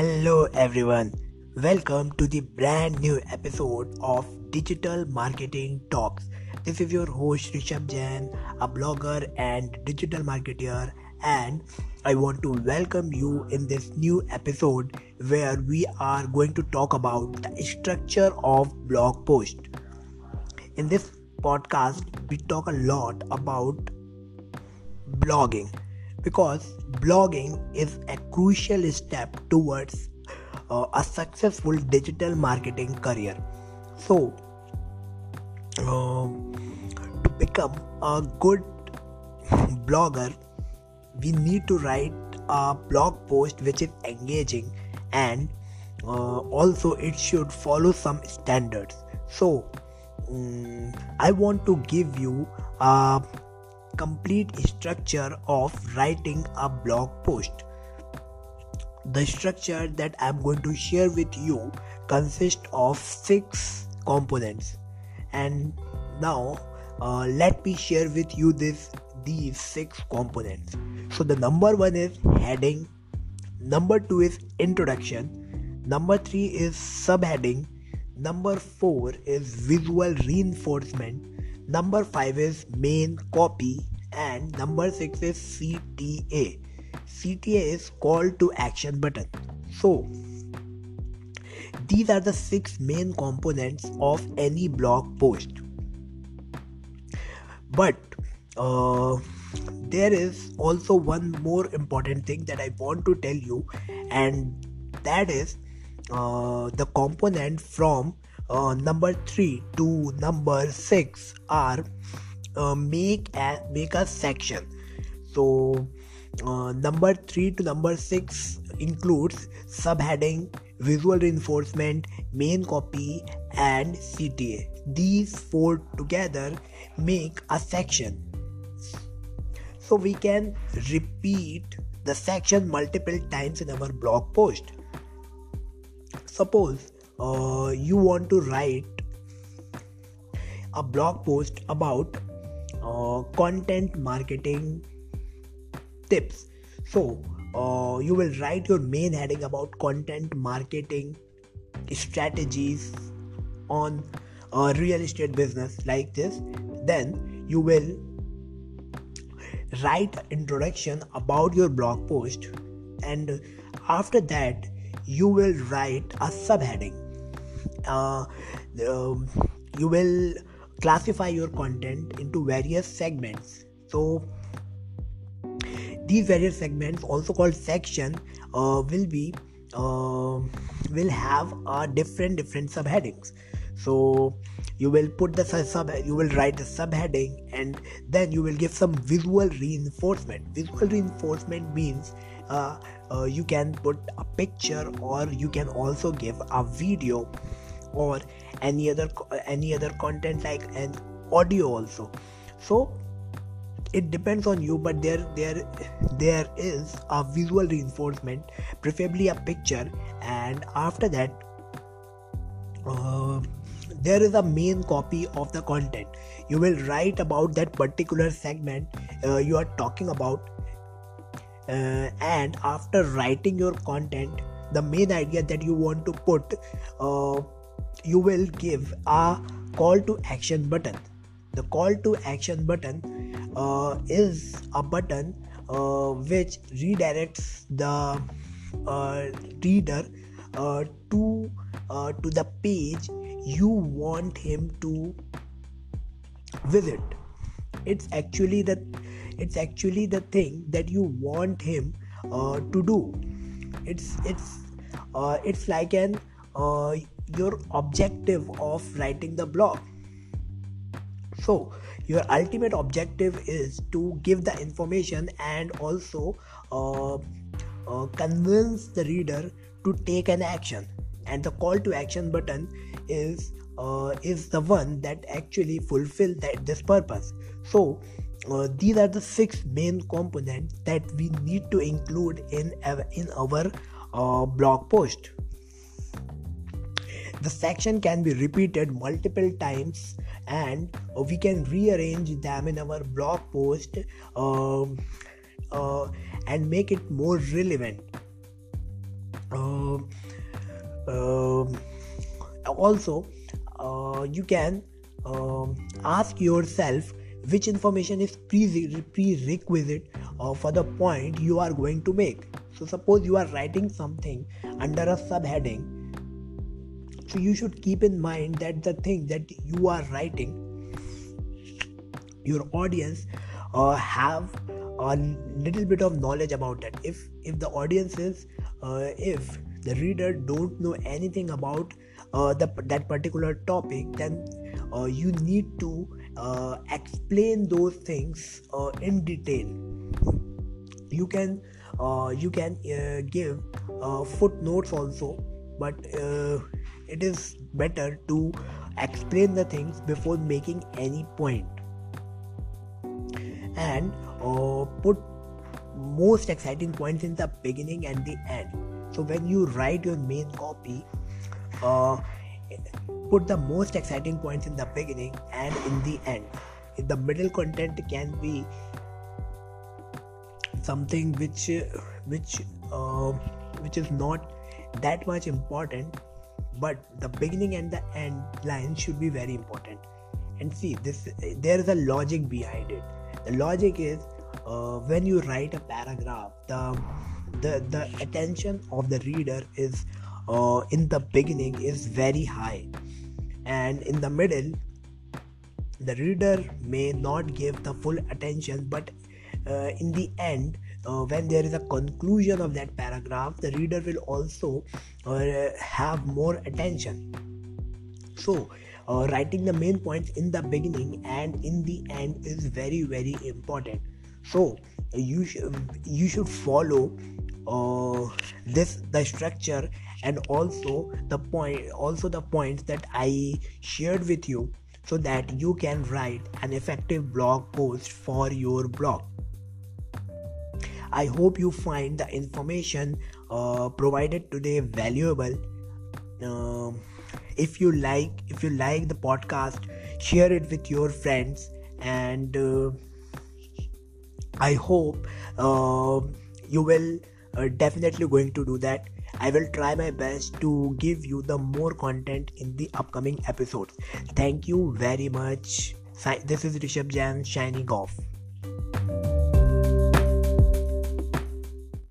Hello, everyone. Welcome to the brand new episode of Digital Marketing Talks. This is your host Rishabh Jain, a blogger and digital marketer, and I want to welcome you in this new episode where we are going to talk about the structure of blog post. In this podcast, we talk a lot about blogging because blogging is a crucial step towards uh, a successful digital marketing career. So, uh, to become a good blogger, we need to write a blog post which is engaging and uh, also it should follow some standards. So, um, I want to give you a complete structure of writing a blog post. The structure that I'm going to share with you consists of six components. And now uh, let me share with you this these six components. So the number one is heading, number two is introduction, number three is subheading, number four is visual reinforcement, number 5 is main copy and number 6 is CTA. CTA is call to action button. So these are the six main components of any blog post. But uh, there is also one more important thing that I want to tell you, and that is uh, the component from uh, number 3 to number 6 are uh, make a make a section. So uh, number 3 to number 6 includes subheading visual reinforcement main copy and cta these four together make a section. So we can repeat the section multiple times in our blog post. Suppose uh, you want to write a blog post about uh, content marketing tips. So uh, you will write your main heading about content marketing strategies on a real estate business like this. Then you will write introduction about your blog post. And after that you will write a subheading uh, um, you will classify your content into various segments. So these various segments also called section uh, will be uh, will have uh, different different subheadings. So you will put the sub you will write the subheading and then you will give some visual reinforcement. Visual reinforcement means uh, uh, you can put a picture or you can also give a video or any other any other content like an audio also. So it depends on you but there there there is a visual reinforcement preferably a picture and after that uh, there is a main copy of the content. You will write about that particular segment uh, you are talking about uh, and after writing your content the main idea that you want to put uh, you will give a call to action button. The call to action button uh, is a button uh, which redirects the uh, reader uh, to uh, to the page you want him to visit. It's actually the it's actually the thing that you want him uh, to do. It's it's it's like an your objective of writing the blog. So your ultimate objective is to give the information and also uh, uh, convince the reader to take an action. And the call to action button is uh, is the one that actually fulfill that this purpose. So uh, these are the six main components that we need to include in in our uh, blog post the section can be repeated multiple times and uh, we can rearrange them in our blog post uh, uh, and make it more relevant. Um, um, also uh, you can um, ask yourself which information is prerequisite uh, for the point you are going to make. So suppose you are writing something under a subheading so you should keep in mind that the thing that you are writing your audience uh, have a little bit of knowledge about that. If if the audience is uh, if the reader don't know anything about uh, the, that particular topic then uh, you need to uh, explain those things uh, in detail. You can uh, you can uh, give footnotes also but it is better to explain the things before making any point. And put most exciting points in the beginning and the end. So when you write your main copy uh, put the most exciting points in the beginning and in the end. The middle content can be something which which uh, which is not that much important but the beginning and the end line should be very important. And see this there is a logic behind it. The logic is uh, when you write a paragraph the the the attention of the reader is uh, in the beginning is very high. And in the middle the reader may not give the full attention but uh, in the end uh, when there is a conclusion of that paragraph the reader will also uh, have more attention. So uh, writing the main points in the beginning and in the end is very very important. So you should you should follow uh, this the structure and also the point also the points that i shared with you so that you can write an effective blog post for your blog i hope you find the information uh, provided today valuable uh, if you like if you like the podcast share it with your friends and uh, i hope uh, you will uh, definitely going to do that I will try my best to give you the more content in the upcoming episodes. Thank you very much. This is Rishabh Jain shining off.